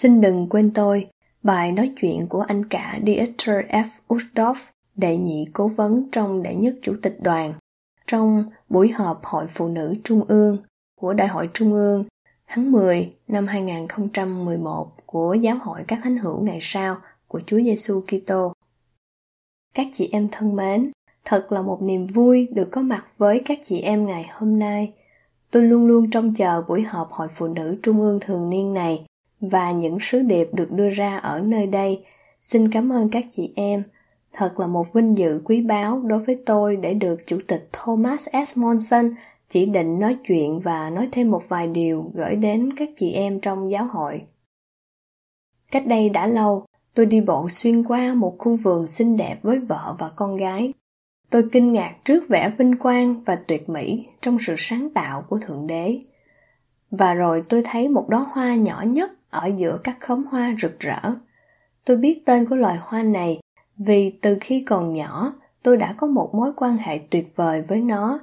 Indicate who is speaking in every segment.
Speaker 1: Xin đừng quên tôi, bài nói chuyện của anh cả Dieter F. Uchtdorf, đệ nhị cố vấn trong đệ nhất chủ tịch đoàn, trong buổi họp Hội Phụ nữ Trung ương của Đại hội Trung ương tháng 10 năm 2011 của Giáo hội các thánh hữu ngày sau của Chúa Giêsu Kitô. Các chị em thân mến, thật là một niềm vui được có mặt với các chị em ngày hôm nay. Tôi luôn luôn trông chờ buổi họp Hội Phụ nữ Trung ương thường niên này và những sứ điệp được đưa ra ở nơi đây. Xin cảm ơn các chị em. Thật là một vinh dự quý báu đối với tôi để được Chủ tịch Thomas S. Monson chỉ định nói chuyện và nói thêm một vài điều gửi đến các chị em trong giáo hội. Cách đây đã lâu, tôi đi bộ xuyên qua một khu vườn xinh đẹp với vợ và con gái. Tôi kinh ngạc trước vẻ vinh quang và tuyệt mỹ trong sự sáng tạo của Thượng Đế. Và rồi tôi thấy một đóa hoa nhỏ nhất ở giữa các khóm hoa rực rỡ. Tôi biết tên của loài hoa này vì từ khi còn nhỏ tôi đã có một mối quan hệ tuyệt vời với nó.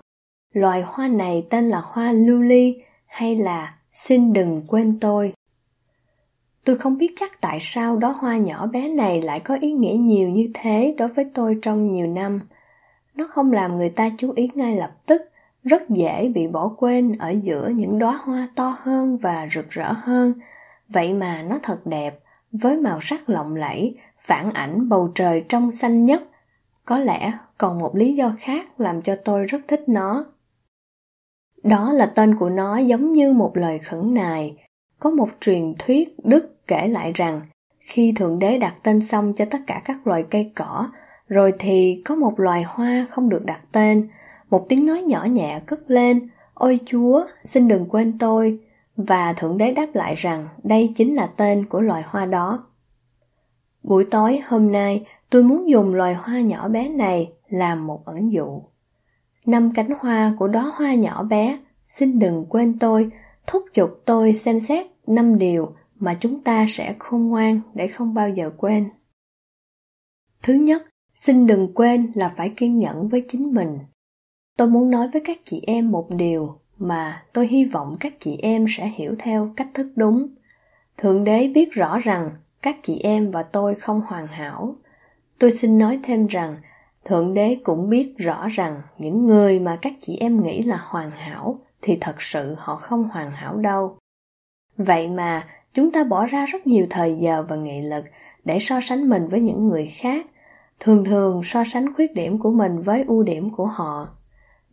Speaker 1: Loài hoa này tên là hoa lưu ly hay là xin đừng quên tôi. Tôi không biết chắc tại sao đó hoa nhỏ bé này lại có ý nghĩa nhiều như thế đối với tôi trong nhiều năm. Nó không làm người ta chú ý ngay lập tức, rất dễ bị bỏ quên ở giữa những đóa hoa to hơn và rực rỡ hơn Vậy mà nó thật đẹp, với màu sắc lộng lẫy, phản ảnh bầu trời trong xanh nhất. Có lẽ còn một lý do khác làm cho tôi rất thích nó. Đó là tên của nó giống như một lời khẩn nài. Có một truyền thuyết Đức kể lại rằng khi Thượng Đế đặt tên xong cho tất cả các loài cây cỏ, rồi thì có một loài hoa không được đặt tên. Một tiếng nói nhỏ nhẹ cất lên, Ôi Chúa, xin đừng quên tôi, và Thượng Đế đáp lại rằng đây chính là tên của loài hoa đó. Buổi tối hôm nay, tôi muốn dùng loài hoa nhỏ bé này làm một ẩn dụ. Năm cánh hoa của đó hoa nhỏ bé, xin đừng quên tôi, thúc giục tôi xem xét năm điều mà chúng ta sẽ khôn ngoan để không bao giờ quên. Thứ nhất, xin đừng quên là phải kiên nhẫn với chính mình. Tôi muốn nói với các chị em một điều mà tôi hy vọng các chị em sẽ hiểu theo cách thức đúng. Thượng đế biết rõ rằng các chị em và tôi không hoàn hảo. Tôi xin nói thêm rằng Thượng đế cũng biết rõ rằng những người mà các chị em nghĩ là hoàn hảo thì thật sự họ không hoàn hảo đâu. Vậy mà chúng ta bỏ ra rất nhiều thời giờ và nghị lực để so sánh mình với những người khác, thường thường so sánh khuyết điểm của mình với ưu điểm của họ.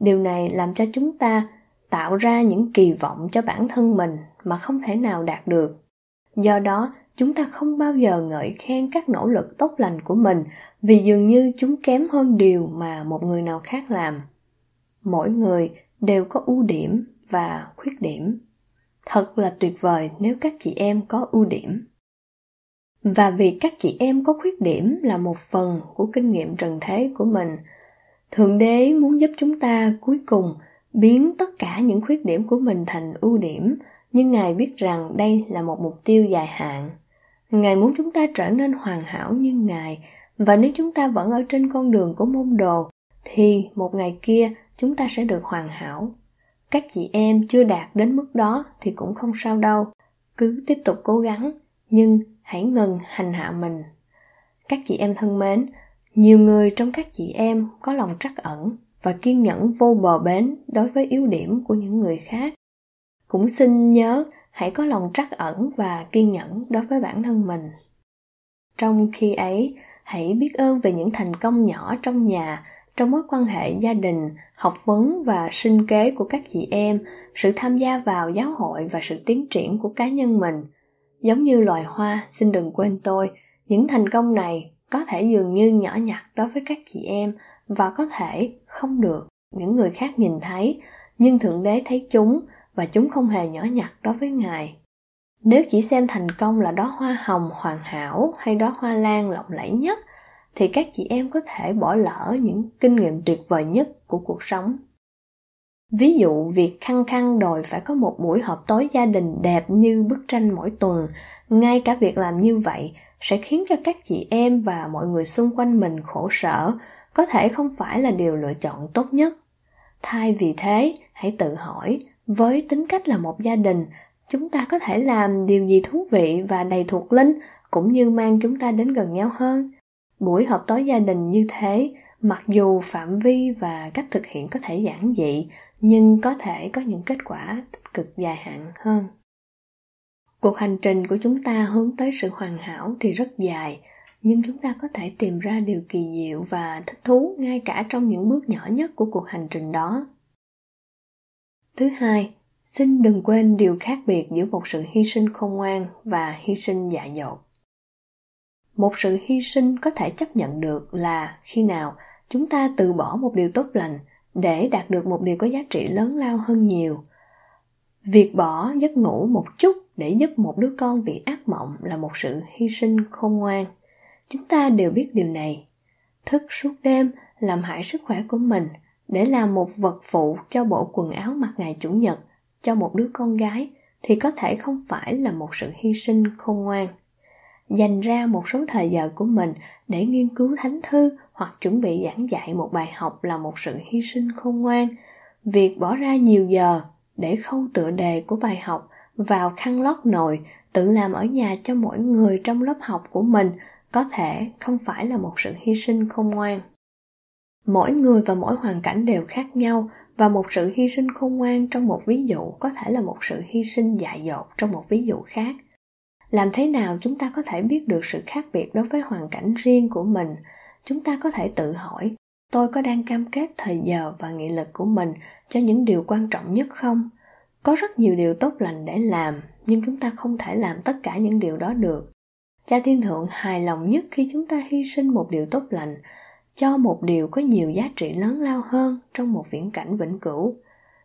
Speaker 1: Điều này làm cho chúng ta tạo ra những kỳ vọng cho bản thân mình mà không thể nào đạt được. Do đó, chúng ta không bao giờ ngợi khen các nỗ lực tốt lành của mình vì dường như chúng kém hơn điều mà một người nào khác làm. Mỗi người đều có ưu điểm và khuyết điểm. Thật là tuyệt vời nếu các chị em có ưu điểm. Và vì các chị em có khuyết điểm là một phần của kinh nghiệm trần thế của mình, thượng đế muốn giúp chúng ta cuối cùng biến tất cả những khuyết điểm của mình thành ưu điểm, nhưng ngài biết rằng đây là một mục tiêu dài hạn. Ngài muốn chúng ta trở nên hoàn hảo như ngài, và nếu chúng ta vẫn ở trên con đường của môn đồ, thì một ngày kia chúng ta sẽ được hoàn hảo. Các chị em chưa đạt đến mức đó thì cũng không sao đâu. Cứ tiếp tục cố gắng, nhưng hãy ngừng hành hạ mình. Các chị em thân mến, nhiều người trong các chị em có lòng trắc ẩn và kiên nhẫn vô bờ bến đối với yếu điểm của những người khác. Cũng xin nhớ, hãy có lòng trắc ẩn và kiên nhẫn đối với bản thân mình. Trong khi ấy, hãy biết ơn về những thành công nhỏ trong nhà, trong mối quan hệ gia đình, học vấn và sinh kế của các chị em, sự tham gia vào giáo hội và sự tiến triển của cá nhân mình. Giống như loài hoa, xin đừng quên tôi, những thành công này có thể dường như nhỏ nhặt đối với các chị em và có thể không được những người khác nhìn thấy nhưng Thượng Đế thấy chúng và chúng không hề nhỏ nhặt đối với Ngài. Nếu chỉ xem thành công là đó hoa hồng hoàn hảo hay đó hoa lan lộng lẫy nhất, thì các chị em có thể bỏ lỡ những kinh nghiệm tuyệt vời nhất của cuộc sống. Ví dụ việc khăng khăng đòi phải có một buổi họp tối gia đình đẹp như bức tranh mỗi tuần, ngay cả việc làm như vậy sẽ khiến cho các chị em và mọi người xung quanh mình khổ sở, có thể không phải là điều lựa chọn tốt nhất. Thay vì thế, hãy tự hỏi, với tính cách là một gia đình, chúng ta có thể làm điều gì thú vị và đầy thuộc linh cũng như mang chúng ta đến gần nhau hơn. Buổi họp tối gia đình như thế, mặc dù phạm vi và cách thực hiện có thể giản dị, nhưng có thể có những kết quả tích cực dài hạn hơn. Cuộc hành trình của chúng ta hướng tới sự hoàn hảo thì rất dài, nhưng chúng ta có thể tìm ra điều kỳ diệu và thích thú ngay cả trong những bước nhỏ nhất của cuộc hành trình đó. Thứ hai, xin đừng quên điều khác biệt giữa một sự hy sinh khôn ngoan và hy sinh dại dột. Một sự hy sinh có thể chấp nhận được là khi nào chúng ta từ bỏ một điều tốt lành để đạt được một điều có giá trị lớn lao hơn nhiều. Việc bỏ giấc ngủ một chút để giúp một đứa con bị ác mộng là một sự hy sinh khôn ngoan. Chúng ta đều biết điều này. Thức suốt đêm, làm hại sức khỏe của mình, để làm một vật phụ cho bộ quần áo mặc ngày Chủ nhật, cho một đứa con gái, thì có thể không phải là một sự hy sinh khôn ngoan. Dành ra một số thời giờ của mình để nghiên cứu thánh thư hoặc chuẩn bị giảng dạy một bài học là một sự hy sinh khôn ngoan. Việc bỏ ra nhiều giờ để khâu tựa đề của bài học vào khăn lót nồi, tự làm ở nhà cho mỗi người trong lớp học của mình có thể không phải là một sự hy sinh khôn ngoan. Mỗi người và mỗi hoàn cảnh đều khác nhau, và một sự hy sinh khôn ngoan trong một ví dụ có thể là một sự hy sinh dại dột trong một ví dụ khác. Làm thế nào chúng ta có thể biết được sự khác biệt đối với hoàn cảnh riêng của mình? Chúng ta có thể tự hỏi, tôi có đang cam kết thời giờ và nghị lực của mình cho những điều quan trọng nhất không? Có rất nhiều điều tốt lành để làm, nhưng chúng ta không thể làm tất cả những điều đó được cha thiên thượng hài lòng nhất khi chúng ta hy sinh một điều tốt lành, cho một điều có nhiều giá trị lớn lao hơn trong một viễn cảnh vĩnh cửu.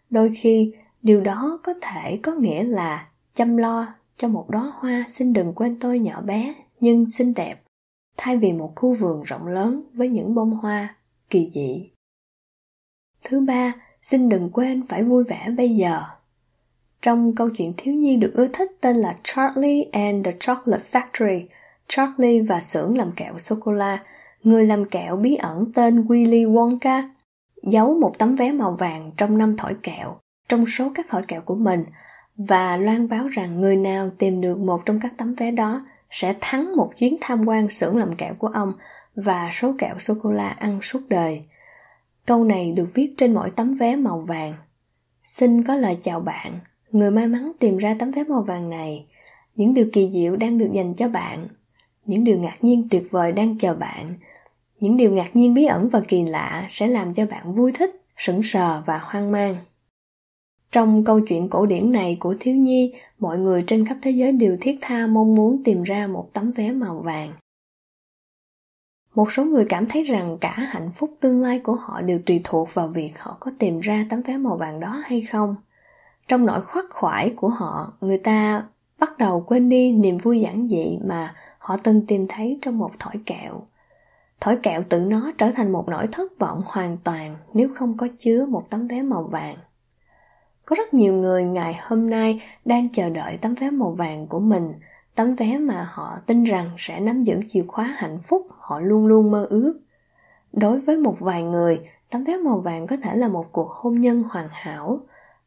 Speaker 1: Đôi khi, điều đó có thể có nghĩa là chăm lo cho một đóa hoa xin đừng quên tôi nhỏ bé, nhưng xinh đẹp, thay vì một khu vườn rộng lớn với những bông hoa kỳ dị. Thứ ba, xin đừng quên phải vui vẻ bây giờ trong câu chuyện thiếu nhi được ưa thích tên là Charlie and the Chocolate Factory, Charlie và xưởng làm kẹo sô-cô-la, người làm kẹo bí ẩn tên Willy Wonka, giấu một tấm vé màu vàng trong năm thỏi kẹo, trong số các thỏi kẹo của mình, và loan báo rằng người nào tìm được một trong các tấm vé đó sẽ thắng một chuyến tham quan xưởng làm kẹo của ông và số kẹo sô-cô-la ăn suốt đời. Câu này được viết trên mỗi tấm vé màu vàng. Xin có lời chào bạn, Người may mắn tìm ra tấm vé màu vàng này. Những điều kỳ diệu đang được dành cho bạn. Những điều ngạc nhiên tuyệt vời đang chờ bạn. Những điều ngạc nhiên bí ẩn và kỳ lạ sẽ làm cho bạn vui thích, sững sờ và hoang mang. Trong câu chuyện cổ điển này của thiếu nhi, mọi người trên khắp thế giới đều thiết tha mong muốn tìm ra một tấm vé màu vàng. Một số người cảm thấy rằng cả hạnh phúc tương lai của họ đều tùy thuộc vào việc họ có tìm ra tấm vé màu vàng đó hay không. Trong nỗi khoác khoải của họ, người ta bắt đầu quên đi niềm vui giản dị mà họ từng tìm thấy trong một thỏi kẹo. Thỏi kẹo tự nó trở thành một nỗi thất vọng hoàn toàn nếu không có chứa một tấm vé màu vàng. Có rất nhiều người ngày hôm nay đang chờ đợi tấm vé màu vàng của mình, tấm vé mà họ tin rằng sẽ nắm giữ chìa khóa hạnh phúc họ luôn luôn mơ ước. Đối với một vài người, tấm vé màu vàng có thể là một cuộc hôn nhân hoàn hảo,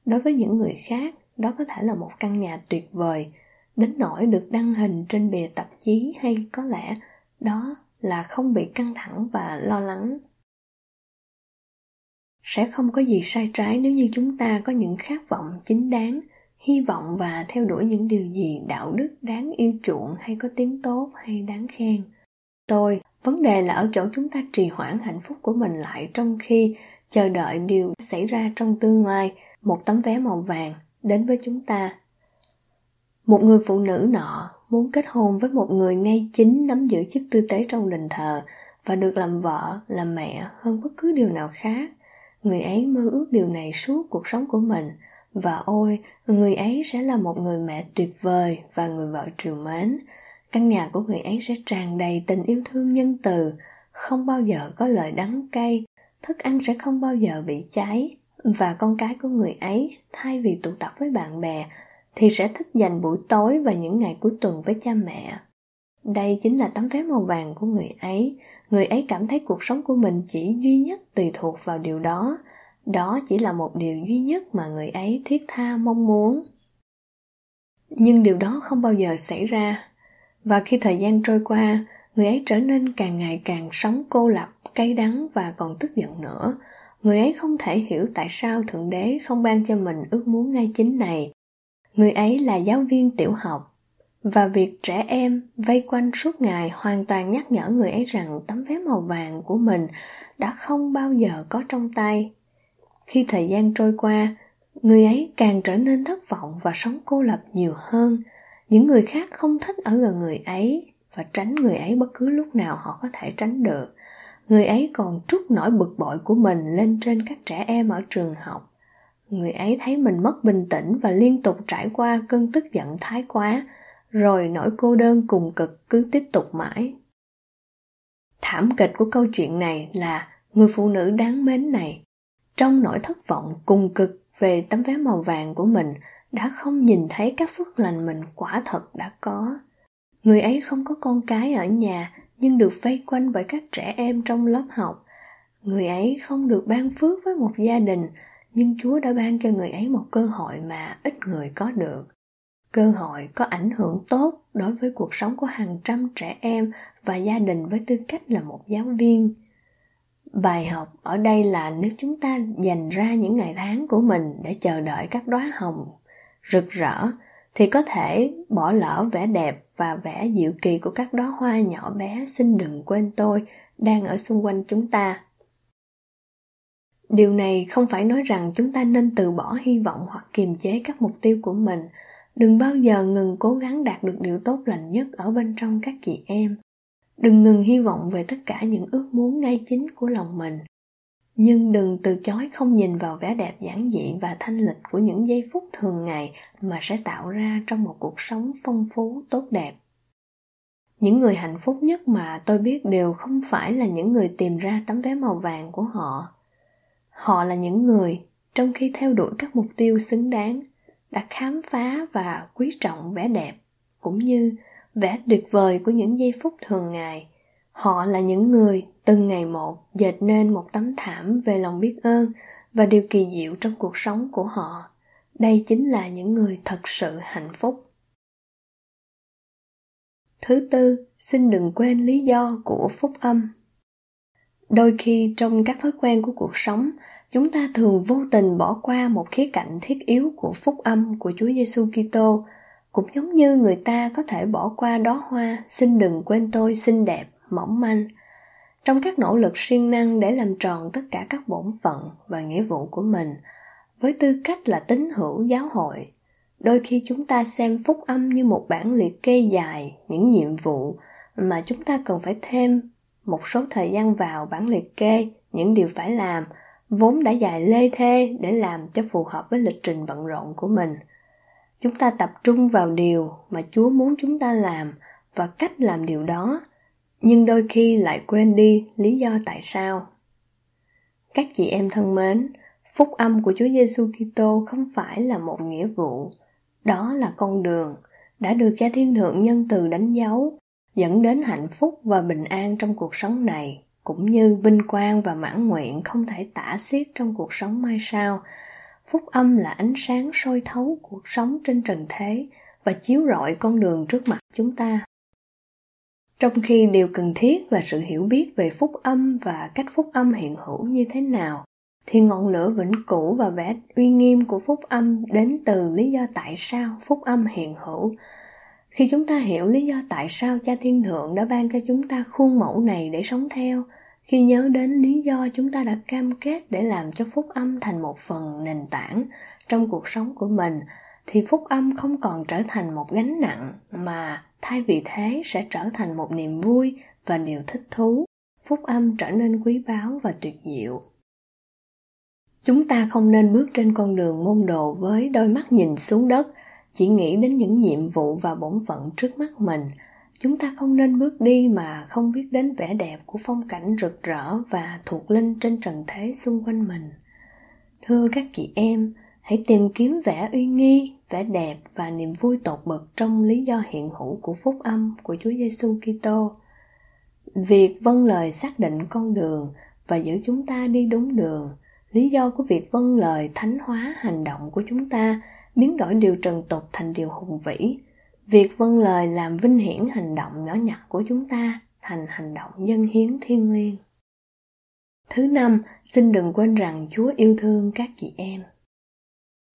Speaker 1: đối với những người khác, đó có thể là một căn nhà tuyệt vời, đến nỗi được đăng hình trên bìa tạp chí hay có lẽ đó là không bị căng thẳng và lo lắng. Sẽ không có gì sai trái nếu như chúng ta có những khát vọng chính đáng, hy vọng và theo đuổi những điều gì đạo đức đáng yêu chuộng hay có tiếng tốt hay đáng khen. Tôi, vấn đề là ở chỗ chúng ta trì hoãn hạnh phúc của mình lại trong khi chờ đợi điều xảy ra trong tương lai một tấm vé màu vàng đến với chúng ta. Một người phụ nữ nọ muốn kết hôn với một người ngay chính nắm giữ chức tư tế trong đền thờ và được làm vợ, làm mẹ hơn bất cứ điều nào khác. người ấy mơ ước điều này suốt cuộc sống của mình và ôi người ấy sẽ là một người mẹ tuyệt vời và người vợ triều mến căn nhà của người ấy sẽ tràn đầy tình yêu thương nhân từ không bao giờ có lời đắng cay thức ăn sẽ không bao giờ bị cháy và con cái của người ấy thay vì tụ tập với bạn bè, thì sẽ thích dành buổi tối và những ngày cuối tuần với cha mẹ. Đây chính là tấm vé màu vàng của người ấy. Người ấy cảm thấy cuộc sống của mình chỉ duy nhất tùy thuộc vào điều đó. Đó chỉ là một điều duy nhất mà người ấy thiết tha mong muốn. Nhưng điều đó không bao giờ xảy ra. Và khi thời gian trôi qua, người ấy trở nên càng ngày càng sống cô lập, cay đắng và còn tức giận nữa người ấy không thể hiểu tại sao thượng đế không ban cho mình ước muốn ngay chính này. Người ấy là giáo viên tiểu học, và việc trẻ em vây quanh suốt ngày hoàn toàn nhắc nhở người ấy rằng tấm vé màu vàng của mình đã không bao giờ có trong tay. Khi thời gian trôi qua, người ấy càng trở nên thất vọng và sống cô lập nhiều hơn. Những người khác không thích ở gần người ấy và tránh người ấy bất cứ lúc nào họ có thể tránh được người ấy còn trút nỗi bực bội của mình lên trên các trẻ em ở trường học. Người ấy thấy mình mất bình tĩnh và liên tục trải qua cơn tức giận thái quá, rồi nỗi cô đơn cùng cực cứ tiếp tục mãi. Thảm kịch của câu chuyện này là người phụ nữ đáng mến này, trong nỗi thất vọng cùng cực về tấm vé màu vàng của mình, đã không nhìn thấy các phước lành mình quả thật đã có. Người ấy không có con cái ở nhà nhưng được vây quanh bởi các trẻ em trong lớp học. Người ấy không được ban phước với một gia đình, nhưng chúa đã ban cho người ấy một cơ hội mà ít người có được. Cơ hội có ảnh hưởng tốt đối với cuộc sống của hàng trăm trẻ em và gia đình với tư cách là một giáo viên. Bài học ở đây là nếu chúng ta dành ra những ngày tháng của mình để chờ đợi các đóa hồng rực rỡ thì có thể bỏ lỡ vẻ đẹp và vẻ diệu kỳ của các đóa hoa nhỏ bé xin đừng quên tôi đang ở xung quanh chúng ta. Điều này không phải nói rằng chúng ta nên từ bỏ hy vọng hoặc kiềm chế các mục tiêu của mình. Đừng bao giờ ngừng cố gắng đạt được điều tốt lành nhất ở bên trong các chị em. Đừng ngừng hy vọng về tất cả những ước muốn ngay chính của lòng mình nhưng đừng từ chối không nhìn vào vẻ đẹp giản dị và thanh lịch của những giây phút thường ngày mà sẽ tạo ra trong một cuộc sống phong phú, tốt đẹp. Những người hạnh phúc nhất mà tôi biết đều không phải là những người tìm ra tấm vé màu vàng của họ. Họ là những người trong khi theo đuổi các mục tiêu xứng đáng, đã khám phá và quý trọng vẻ đẹp, cũng như vẻ tuyệt vời của những giây phút thường ngày họ là những người từng ngày một dệt nên một tấm thảm về lòng biết ơn và điều kỳ diệu trong cuộc sống của họ. Đây chính là những người thật sự hạnh phúc. Thứ tư xin đừng quên lý do của phúc âm. Đôi khi trong các thói quen của cuộc sống chúng ta thường vô tình bỏ qua một khía cạnh thiết yếu của phúc âm của Chúa Giêsu Kitô, cũng giống như người ta có thể bỏ qua đóa hoa xin đừng quên tôi xinh đẹp, mỏng manh. Trong các nỗ lực siêng năng để làm tròn tất cả các bổn phận và nghĩa vụ của mình, với tư cách là tín hữu giáo hội, đôi khi chúng ta xem phúc âm như một bản liệt kê dài những nhiệm vụ mà chúng ta cần phải thêm một số thời gian vào bản liệt kê những điều phải làm – vốn đã dài lê thê để làm cho phù hợp với lịch trình bận rộn của mình chúng ta tập trung vào điều mà chúa muốn chúng ta làm và cách làm điều đó nhưng đôi khi lại quên đi lý do tại sao các chị em thân mến, phúc âm của chúa giêsu kitô không phải là một nghĩa vụ đó là con đường đã được cha thiên thượng nhân từ đánh dấu, dẫn đến hạnh phúc và bình an trong cuộc sống này, cũng như vinh quang và mãn nguyện không thể tả xiết trong cuộc sống mai sau. Phúc âm là ánh sáng soi thấu cuộc sống trên trần thế và chiếu rọi con đường trước mặt chúng ta. Trong khi điều cần thiết là sự hiểu biết về phúc âm và cách phúc âm hiện hữu như thế nào, thì ngọn lửa vĩnh cửu và vẻ uy nghiêm của phúc âm đến từ lý do tại sao phúc âm hiện hữu. Khi chúng ta hiểu lý do tại sao cha thiên thượng đã ban cho chúng ta khuôn mẫu này để sống theo, khi nhớ đến lý do chúng ta đã cam kết để làm cho phúc âm thành một phần nền tảng trong cuộc sống của mình, thì phúc âm không còn trở thành một gánh nặng mà thay vì thế sẽ trở thành một niềm vui và điều thích thú. Phúc âm trở nên quý báu và tuyệt diệu. Chúng ta không nên bước trên con đường môn đồ với đôi mắt nhìn xuống đất, chỉ nghĩ đến những nhiệm vụ và bổn phận trước mắt mình. Chúng ta không nên bước đi mà không biết đến vẻ đẹp của phong cảnh rực rỡ và thuộc linh trên trần thế xung quanh mình. Thưa các chị em, hãy tìm kiếm vẻ uy nghi, vẻ đẹp và niềm vui tột bậc trong lý do hiện hữu của phúc âm của Chúa Giêsu Kitô. Việc vâng lời xác định con đường và giữ chúng ta đi đúng đường, lý do của việc vâng lời thánh hóa hành động của chúng ta biến đổi điều trần tục thành điều hùng vĩ. Việc vâng lời làm vinh hiển hành động nhỏ nhặt của chúng ta thành hành động nhân hiến thiên liêng. Thứ năm, xin đừng quên rằng Chúa yêu thương các chị em.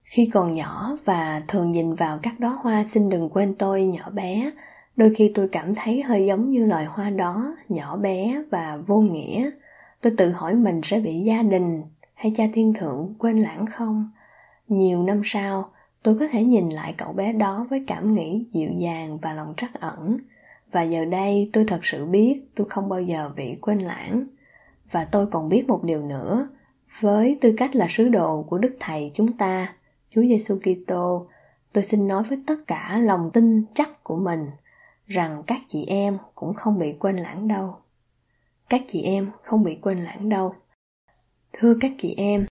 Speaker 1: Khi còn nhỏ và thường nhìn vào các đóa hoa xin đừng quên tôi nhỏ bé, đôi khi tôi cảm thấy hơi giống như loài hoa đó, nhỏ bé và vô nghĩa. Tôi tự hỏi mình sẽ bị gia đình hay cha thiên thượng quên lãng không? Nhiều năm sau, tôi có thể nhìn lại cậu bé đó với cảm nghĩ dịu dàng và lòng trắc ẩn. Và giờ đây tôi thật sự biết tôi không bao giờ bị quên lãng. Và tôi còn biết một điều nữa, với tư cách là sứ đồ của Đức Thầy chúng ta, Chúa Giêsu Kitô, tôi xin nói với tất cả lòng tin chắc của mình rằng các chị em cũng không bị quên lãng đâu. Các chị em không bị quên lãng đâu. Thưa các chị em,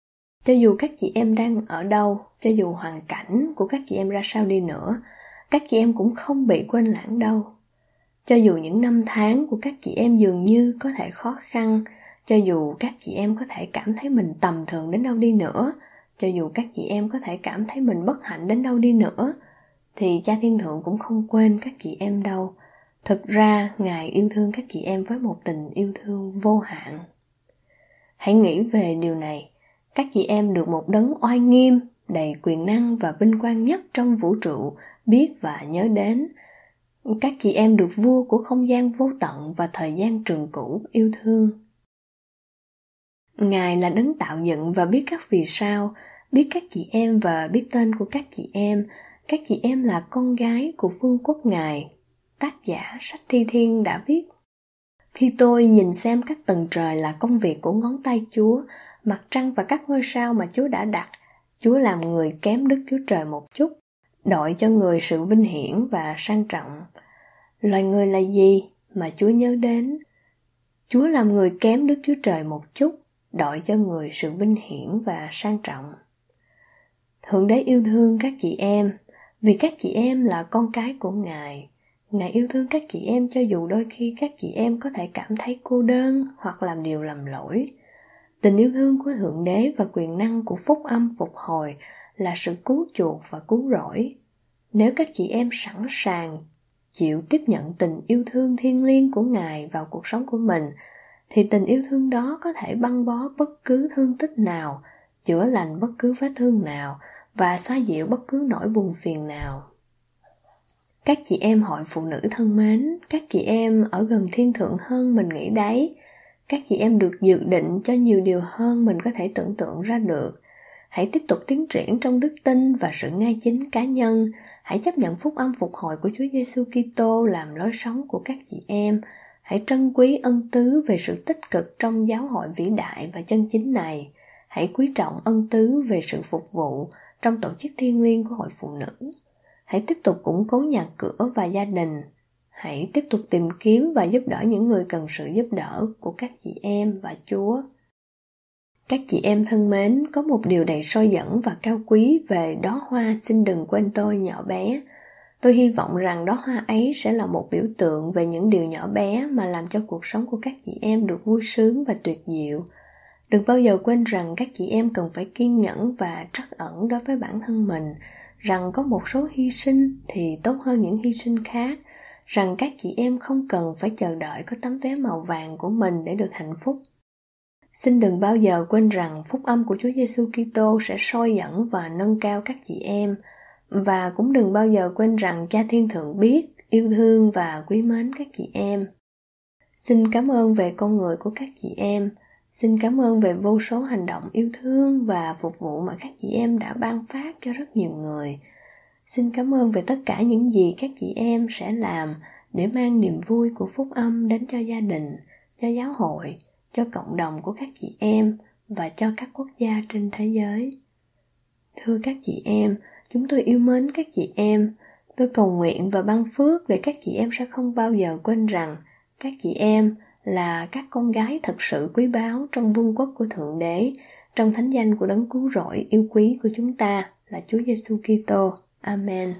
Speaker 1: cho dù các chị em đang ở đâu, cho dù hoàn cảnh của các chị em ra sao đi nữa, các chị em cũng không bị quên lãng đâu. Cho dù những năm tháng của các chị em dường như có thể khó khăn, cho dù các chị em có thể cảm thấy mình tầm thường đến đâu đi nữa, cho dù các chị em có thể cảm thấy mình bất hạnh đến đâu đi nữa, thì cha thiên thượng cũng không quên các chị em đâu. Thực ra, Ngài yêu thương các chị em với một tình yêu thương vô hạn. Hãy nghĩ về điều này. Các chị em được một đấng oai nghiêm, đầy quyền năng và vinh quang nhất trong vũ trụ biết và nhớ đến. Các chị em được vua của không gian vô tận và thời gian trường cũ yêu thương. Ngài là đấng tạo dựng và biết các vì sao, biết các chị em và biết tên của các chị em. Các chị em là con gái của vương quốc Ngài. Tác giả sách thi thiên đã viết. Khi tôi nhìn xem các tầng trời là công việc của ngón tay Chúa, mặt trăng và các ngôi sao mà Chúa đã đặt, Chúa làm người kém Đức Chúa Trời một chút, đội cho người sự vinh hiển và sang trọng. Loài người là gì mà Chúa nhớ đến? Chúa làm người kém Đức Chúa Trời một chút, đội cho người sự vinh hiển và sang trọng. Thượng đế yêu thương các chị em, vì các chị em là con cái của Ngài. Ngài yêu thương các chị em cho dù đôi khi các chị em có thể cảm thấy cô đơn hoặc làm điều lầm lỗi. Tình yêu thương của Thượng Đế và quyền năng của phúc âm phục hồi là sự cứu chuộc và cứu rỗi. Nếu các chị em sẵn sàng chịu tiếp nhận tình yêu thương thiêng liêng của Ngài vào cuộc sống của mình, thì tình yêu thương đó có thể băng bó bất cứ thương tích nào, chữa lành bất cứ vết thương nào và xóa dịu bất cứ nỗi buồn phiền nào. Các chị em hội phụ nữ thân mến, các chị em ở gần thiên thượng hơn mình nghĩ đấy. Các chị em được dự định cho nhiều điều hơn mình có thể tưởng tượng ra được. Hãy tiếp tục tiến triển trong đức tin và sự ngay chính cá nhân. Hãy chấp nhận phúc âm phục hồi của Chúa Giêsu Kitô làm lối sống của các chị em. Hãy trân quý ân tứ về sự tích cực trong giáo hội vĩ đại và chân chính này. Hãy quý trọng ân tứ về sự phục vụ trong tổ chức thiên liêng của hội phụ nữ. Hãy tiếp tục củng cố nhà cửa và gia đình. Hãy tiếp tục tìm kiếm và giúp đỡ những người cần sự giúp đỡ của các chị em và Chúa. Các chị em thân mến, có một điều đầy soi dẫn và cao quý về đó hoa xin đừng quên tôi nhỏ bé. Tôi hy vọng rằng đó hoa ấy sẽ là một biểu tượng về những điều nhỏ bé mà làm cho cuộc sống của các chị em được vui sướng và tuyệt diệu. Đừng bao giờ quên rằng các chị em cần phải kiên nhẫn và trắc ẩn đối với bản thân mình, rằng có một số hy sinh thì tốt hơn những hy sinh khác, rằng các chị em không cần phải chờ đợi có tấm vé màu vàng của mình để được hạnh phúc. Xin đừng bao giờ quên rằng phúc âm của Chúa Giêsu Kitô sẽ soi dẫn và nâng cao các chị em, và cũng đừng bao giờ quên rằng Cha Thiên Thượng biết, yêu thương và quý mến các chị em. Xin cảm ơn về con người của các chị em. Xin cảm ơn về vô số hành động yêu thương và phục vụ mà các chị em đã ban phát cho rất nhiều người. Xin cảm ơn về tất cả những gì các chị em sẽ làm để mang niềm vui của phúc âm đến cho gia đình, cho giáo hội, cho cộng đồng của các chị em và cho các quốc gia trên thế giới. Thưa các chị em, chúng tôi yêu mến các chị em. Tôi cầu nguyện và ban phước để các chị em sẽ không bao giờ quên rằng các chị em là các con gái thật sự quý báu trong vương quốc của Thượng Đế, trong thánh danh của đấng cứu rỗi yêu quý của chúng ta là Chúa Giêsu Kitô. Amen.